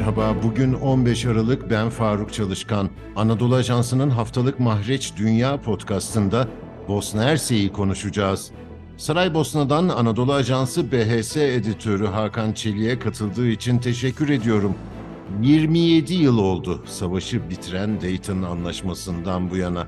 Merhaba, bugün 15 Aralık ben Faruk Çalışkan. Anadolu Ajansı'nın haftalık Mahreç Dünya podcastında Bosna Hersek'i konuşacağız. Saraybosna'dan Anadolu Ajansı BHS editörü Hakan Çelik'e katıldığı için teşekkür ediyorum. 27 yıl oldu savaşı bitiren Dayton Anlaşması'ndan bu yana.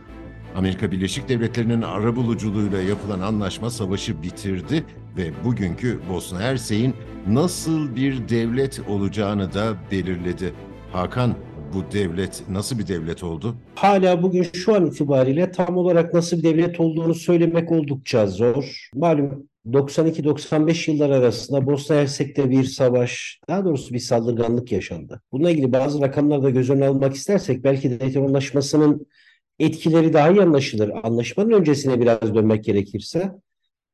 Amerika Birleşik Devletleri'nin arabuluculuğuyla yapılan anlaşma savaşı bitirdi ve bugünkü Bosna Hersek'in nasıl bir devlet olacağını da belirledi. Hakan, bu devlet nasıl bir devlet oldu? Hala bugün şu an itibariyle tam olarak nasıl bir devlet olduğunu söylemek oldukça zor. Malum 92-95 yıllar arasında Bosna Hersek'te bir savaş, daha doğrusu bir saldırganlık yaşandı. Bununla ilgili bazı rakamlar da göz önüne almak istersek belki de Dayton Anlaşması'nın etkileri daha iyi anlaşılır. Anlaşmanın öncesine biraz dönmek gerekirse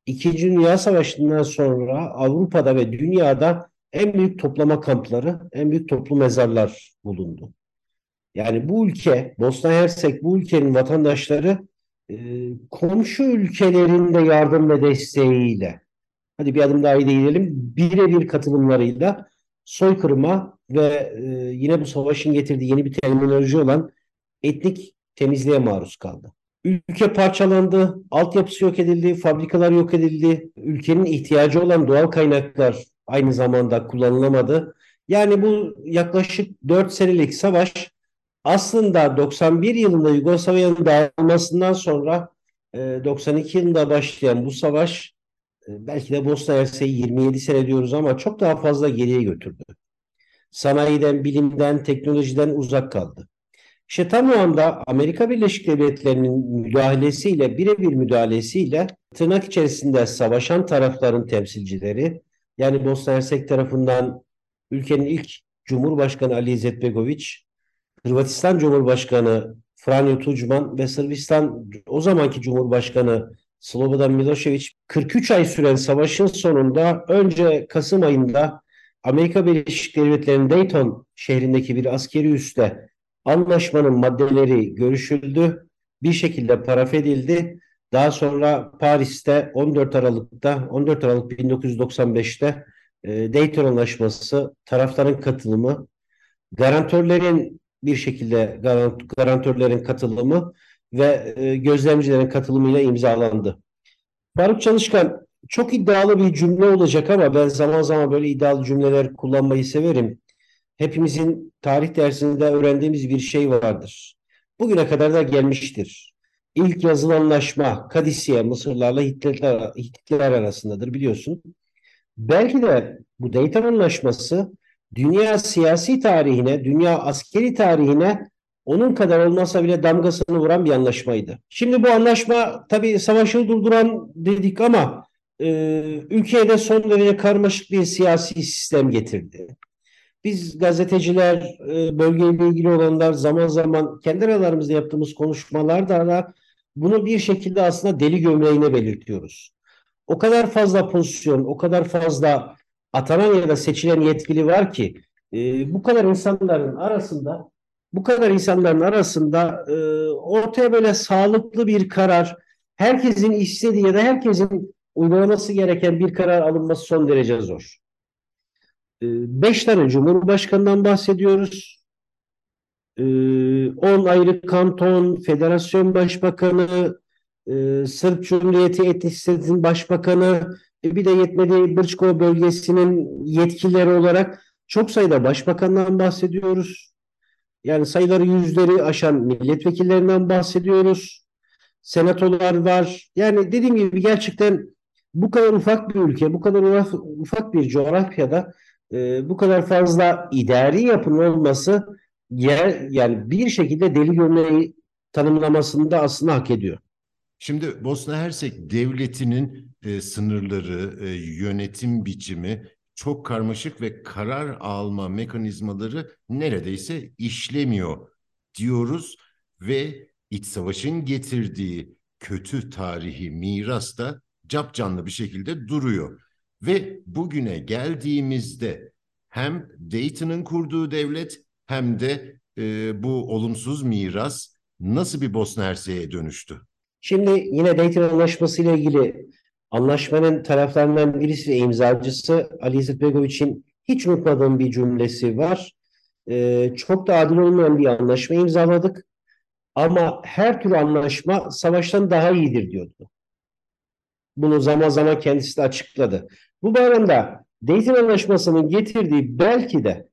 İkinci Dünya Savaşı'ndan sonra Avrupa'da ve dünyada en büyük toplama kampları, en büyük toplu mezarlar bulundu. Yani bu ülke, Bosna Hersek bu ülkenin vatandaşları e, komşu ülkelerin de yardım ve desteğiyle, hadi bir adım daha iyi gidelim, birebir katılımlarıyla soykırıma ve e, yine bu savaşın getirdiği yeni bir terminoloji olan etnik temizliğe maruz kaldı. Ülke parçalandı, altyapısı yok edildi, fabrikalar yok edildi, ülkenin ihtiyacı olan doğal kaynaklar aynı zamanda kullanılamadı. Yani bu yaklaşık 4 senelik savaş aslında 91 yılında Yugoslavya'nın dağılmasından sonra 92 e, yılında başlayan bu savaş e, belki de Bosna Hersek'i 27 sene diyoruz ama çok daha fazla geriye götürdü. Sanayiden, bilimden, teknolojiden uzak kaldı. İşte tam o anda Amerika Birleşik Devletleri'nin müdahalesiyle, birebir müdahalesiyle tırnak içerisinde savaşan tarafların temsilcileri, yani Bosna Hersek tarafından ülkenin ilk Cumhurbaşkanı Ali Izetbegoviç, Hırvatistan Cumhurbaşkanı Franjo Tuđman ve Sırbistan o zamanki Cumhurbaşkanı Slobodan Milošević 43 ay süren savaşın sonunda önce Kasım ayında Amerika Birleşik Devletleri'nin Dayton şehrindeki bir askeri üste Anlaşmanın maddeleri görüşüldü. Bir şekilde paraf edildi. Daha sonra Paris'te 14 Aralık'ta 14 Aralık 1995'te e, Dayton Anlaşması tarafların katılımı garantörlerin bir şekilde garant, garantörlerin katılımı ve e, gözlemcilerin katılımıyla imzalandı. Faruk Çalışkan çok iddialı bir cümle olacak ama ben zaman zaman böyle iddialı cümleler kullanmayı severim hepimizin tarih dersinde öğrendiğimiz bir şey vardır. Bugüne kadar da gelmiştir. İlk yazılı anlaşma Kadisiye Mısırlarla Hititler, Hititler arasındadır biliyorsun. Belki de bu Dayton Anlaşması dünya siyasi tarihine, dünya askeri tarihine onun kadar olmasa bile damgasını vuran bir anlaşmaydı. Şimdi bu anlaşma tabii savaşı durduran dedik ama e, ülkeye de son derece karmaşık bir siyasi sistem getirdi. Biz gazeteciler, e, bölgeyle ilgili olanlar zaman zaman kendi aralarımızda yaptığımız konuşmalarda da bunu bir şekilde aslında deli gömleğine belirtiyoruz. O kadar fazla pozisyon, o kadar fazla atanan ya da seçilen yetkili var ki e, bu kadar insanların arasında bu kadar insanların arasında e, ortaya böyle sağlıklı bir karar, herkesin istediği ya da herkesin uygulaması gereken bir karar alınması son derece zor. Ee, beş tane Cumhurbaşkanı'ndan bahsediyoruz. Ee, on ayrı kanton, federasyon başbakanı, e, Sırp Cumhuriyeti Etnisiteti'nin başbakanı, e, bir de yetmediği Bırçko bölgesinin yetkilileri olarak çok sayıda başbakandan bahsediyoruz. Yani sayıları yüzleri aşan milletvekillerinden bahsediyoruz. Senatolar var. Yani dediğim gibi gerçekten bu kadar ufak bir ülke, bu kadar ufak bir coğrafyada e, bu kadar fazla idari yapının olması yer, yani bir şekilde deli gömleği tanımlamasında aslında hak ediyor. Şimdi Bosna Hersek devletinin e, sınırları, e, yönetim biçimi çok karmaşık ve karar alma mekanizmaları neredeyse işlemiyor diyoruz ve iç savaşın getirdiği kötü tarihi miras da capcanlı bir şekilde duruyor. Ve bugüne geldiğimizde hem Dayton'ın kurduğu devlet hem de e, bu olumsuz miras nasıl bir Bosna Hersek'e dönüştü? Şimdi yine Dayton Anlaşması ile ilgili anlaşmanın taraflarından birisi ve imzacısı Ali İzzet Begoviç'in hiç unutmadığım bir cümlesi var. e, çok da adil olmayan bir anlaşma imzaladık. Ama her tür anlaşma savaştan daha iyidir diyordu. Bunu zaman zaman kendisi de açıkladı. Bu bağlamda Dayton Anlaşması'nın getirdiği belki de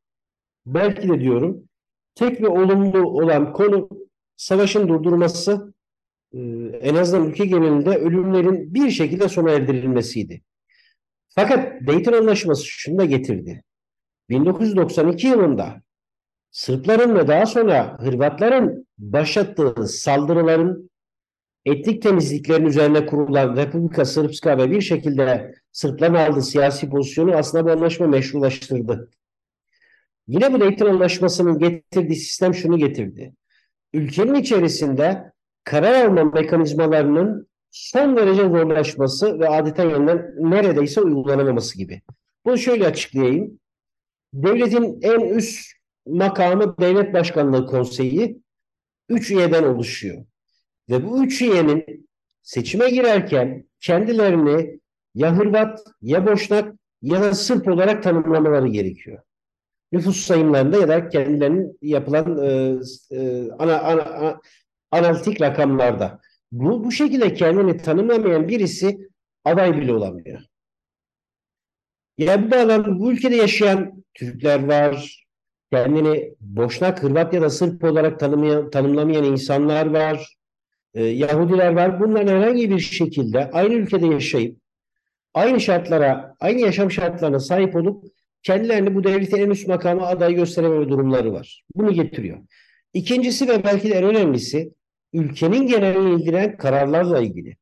belki de diyorum tek ve olumlu olan konu savaşın durdurulması e, en azından ülke genelinde ölümlerin bir şekilde sona erdirilmesiydi. Fakat Dayton Anlaşması şunu da getirdi. 1992 yılında Sırpların ve daha sonra Hırvatların başlattığı saldırıların etnik temizliklerin üzerine kurulan Republika Srpska ve bir şekilde Sırpların aldığı siyasi pozisyonu aslında bu anlaşma meşrulaştırdı. Yine bu Dayton Anlaşması'nın getirdiği sistem şunu getirdi. Ülkenin içerisinde karar alma mekanizmalarının son derece zorlaşması ve adeta yeniden neredeyse uygulanamaması gibi. Bunu şöyle açıklayayım. Devletin en üst makamı Devlet Başkanlığı Konseyi üç üyeden oluşuyor. Ve bu üç üyenin seçime girerken kendilerini ya Hırvat, ya Boşnak ya da Sırp olarak tanımlamaları gerekiyor. Nüfus sayımlarında ya da kendilerinin yapılan e, e, ana, ana, ana, analitik rakamlarda. Bu, bu şekilde kendini tanımlamayan birisi aday bile olamıyor. Yani bu bağlamda bu ülkede yaşayan Türkler var, kendini Boşnak, Hırvat ya da Sırp olarak tanımlayan, tanımlamayan insanlar var, e, Yahudiler var. Bunların herhangi bir şekilde aynı ülkede yaşayıp aynı şartlara, aynı yaşam şartlarına sahip olup kendilerini bu devletin en üst makama aday gösterememe durumları var. Bunu getiriyor. İkincisi ve belki de en önemlisi ülkenin genelini ilgilen kararlarla ilgili.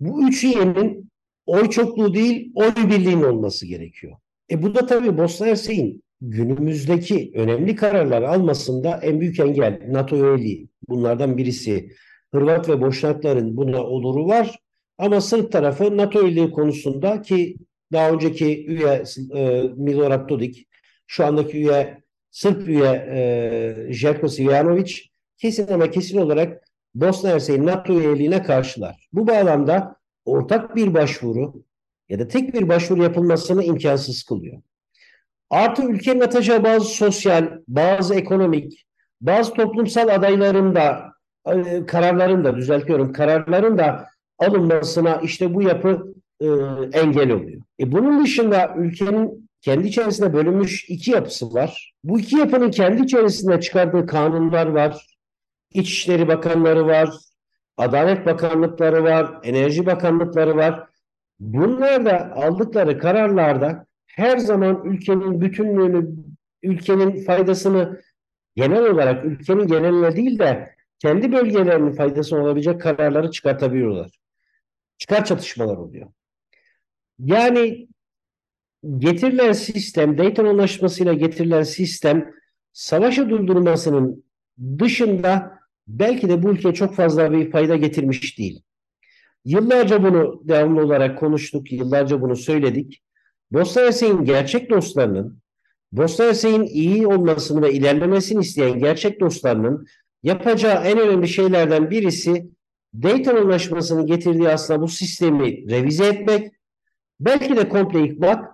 Bu üç üyenin oy çokluğu değil, oy birliğinin olması gerekiyor. E bu da tabii Bosna Hersek'in günümüzdeki önemli kararlar almasında en büyük engel NATO üyeliği. Bunlardan birisi Hırvat ve Boşnakların buna oluru var. Ama Sırp tarafı NATO üyeliği konusunda ki daha önceki üye e, Milorad Dodik, şu andaki üye Sırp üye e, Jelko Sivjanovic kesin ama kesin olarak Bosna Hersek'in NATO üyeliğine karşılar. Bu bağlamda ortak bir başvuru ya da tek bir başvuru yapılmasını imkansız kılıyor. Artı ülkenin atacağı bazı sosyal, bazı ekonomik, bazı toplumsal adayların da kararların da düzeltiyorum kararların da alınmasına işte bu yapı e, engel oluyor. E bunun dışında ülkenin kendi içerisinde bölünmüş iki yapısı var. Bu iki yapının kendi içerisinde çıkardığı kanunlar var. İçişleri Bakanları var, Adalet Bakanlıkları var, Enerji Bakanlıkları var. Bunlar da aldıkları kararlarda her zaman ülkenin bütünlüğünü, ülkenin faydasını genel olarak ülkenin geneline değil de kendi bölgelerinin faydası olabilecek kararları çıkartabiliyorlar. Çıkar çatışmalar oluyor. Yani getirilen sistem, Dayton Anlaşması'yla getirilen sistem savaşı durdurmasının dışında belki de bu ülkeye çok fazla bir fayda getirmiş değil. Yıllarca bunu devamlı olarak konuştuk, yıllarca bunu söyledik. Bosna Hersek'in gerçek dostlarının, Bosna Hersek'in iyi olmasını ve ilerlemesini isteyen gerçek dostlarının yapacağı en önemli şeylerden birisi Dayton Anlaşması'nın getirdiği aslında bu sistemi revize etmek, belki de komple yıkmak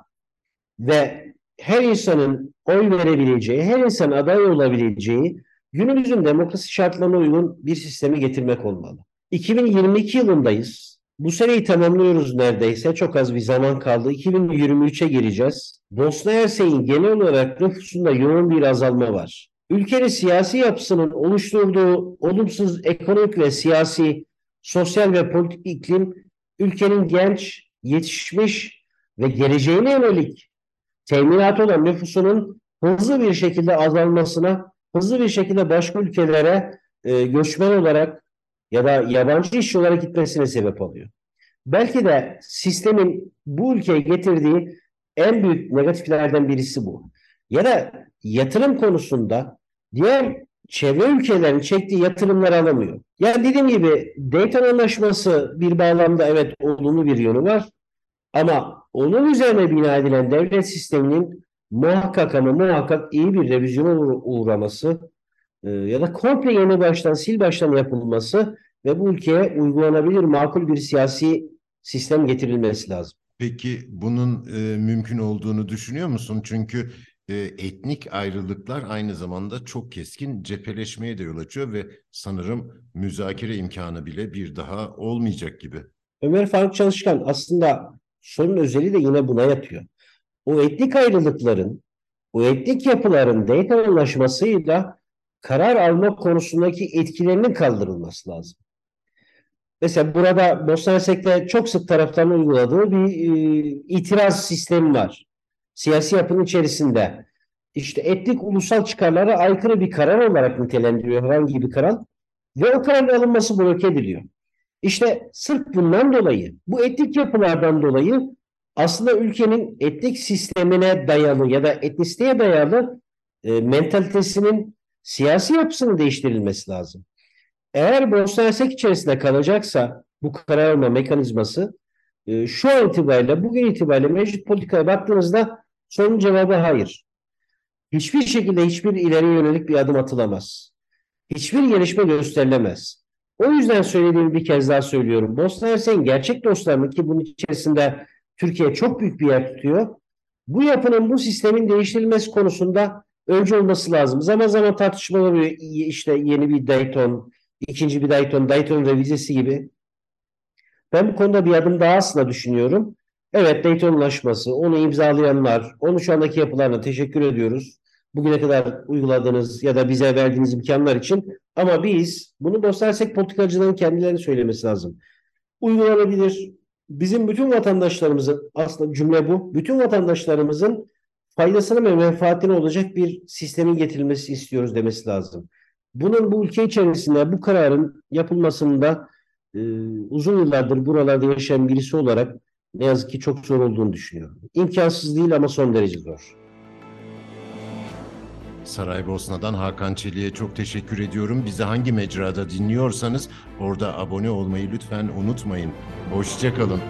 ve her insanın oy verebileceği, her insanın aday olabileceği günümüzün demokrasi şartlarına uygun bir sistemi getirmek olmalı. 2022 yılındayız. Bu seneyi tamamlıyoruz neredeyse. Çok az bir zaman kaldı. 2023'e gireceğiz. Bosna Hersek'in genel olarak nüfusunda yoğun bir azalma var. Ülkenin siyasi yapısının oluşturduğu olumsuz ekonomik ve siyasi, sosyal ve politik iklim ülkenin genç, yetişmiş ve geleceğine yönelik teminat olan nüfusunun hızlı bir şekilde azalmasına, hızlı bir şekilde başka ülkelere e, göçmen olarak ya da yabancı işçi olarak gitmesine sebep oluyor. Belki de sistemin bu ülkeye getirdiği en büyük negatiflerden birisi bu. Ya da yatırım konusunda diğer çevre ülkelerin çektiği yatırımlar alamıyor. Yani dediğim gibi Dayton Anlaşması bir bağlamda evet olumlu bir yönü var. Ama onun üzerine bina edilen devlet sisteminin muhakkak ama muhakkak iyi bir revizyona uğraması e, ya da komple yeni baştan sil baştan yapılması ve bu ülkeye uygulanabilir makul bir siyasi sistem getirilmesi lazım. Peki bunun e, mümkün olduğunu düşünüyor musun? Çünkü e, etnik ayrılıklar aynı zamanda çok keskin cepheleşmeye de yol açıyor ve sanırım müzakere imkanı bile bir daha olmayacak gibi. Ömer Faruk Çalışkan aslında sorunun özeli de yine buna yatıyor. O etnik ayrılıkların, o etnik yapıların Dayton Anlaşması'yla karar alma konusundaki etkilerinin kaldırılması lazım. Mesela burada Bosna Hersek'te çok sık taraftarın uyguladığı bir e, itiraz sistemi var. Siyasi yapının içerisinde. İşte etnik ulusal çıkarlara aykırı bir karar olarak nitelendiriyor herhangi bir karar ve o kararın alınması bloke ediliyor. İşte sırf bundan dolayı, bu etnik yapılardan dolayı aslında ülkenin etnik sistemine dayalı ya da etnisliğe dayalı e, mentalitesinin siyasi yapısının değiştirilmesi lazım. Eğer Bosna Hersek içerisinde kalacaksa bu karar alma mekanizması e, şu an itibariyle, bugün itibariyle mevcut politikaya baktığınızda sorunun cevabı hayır. Hiçbir şekilde hiçbir ileri yönelik bir adım atılamaz. Hiçbir gelişme gösterilemez. O yüzden söylediğimi bir kez daha söylüyorum. Bosna Hersek'in gerçek dostlarını ki bunun içerisinde Türkiye çok büyük bir yer tutuyor. Bu yapının, bu sistemin değiştirilmesi konusunda önce olması lazım. Zaman zaman tartışmalar oluyor. İşte yeni bir Dayton, ikinci bir Dayton, Dayton revizesi gibi. Ben bu konuda bir adım daha aslında düşünüyorum. Evet Dayton Anlaşması, onu imzalayanlar, onu şu andaki yapılarına teşekkür ediyoruz. Bugüne kadar uyguladığınız ya da bize verdiğiniz imkanlar için. Ama biz bunu Bosna Hersek politikacıların kendilerini söylemesi lazım. Uygulanabilir. Bizim bütün vatandaşlarımızın aslında cümle bu. Bütün vatandaşlarımızın faydasına ve menfaatine olacak bir sistemin getirilmesi istiyoruz demesi lazım. Bunun bu ülke içerisinde bu kararın yapılmasında e, uzun yıllardır buralarda yaşayan birisi olarak ne yazık ki çok zor olduğunu düşünüyorum. İmkansız değil ama son derece zor. Saraybosna'dan Hakan Çelik'e çok teşekkür ediyorum. Bizi hangi mecrada dinliyorsanız orada abone olmayı lütfen unutmayın. Hoşçakalın.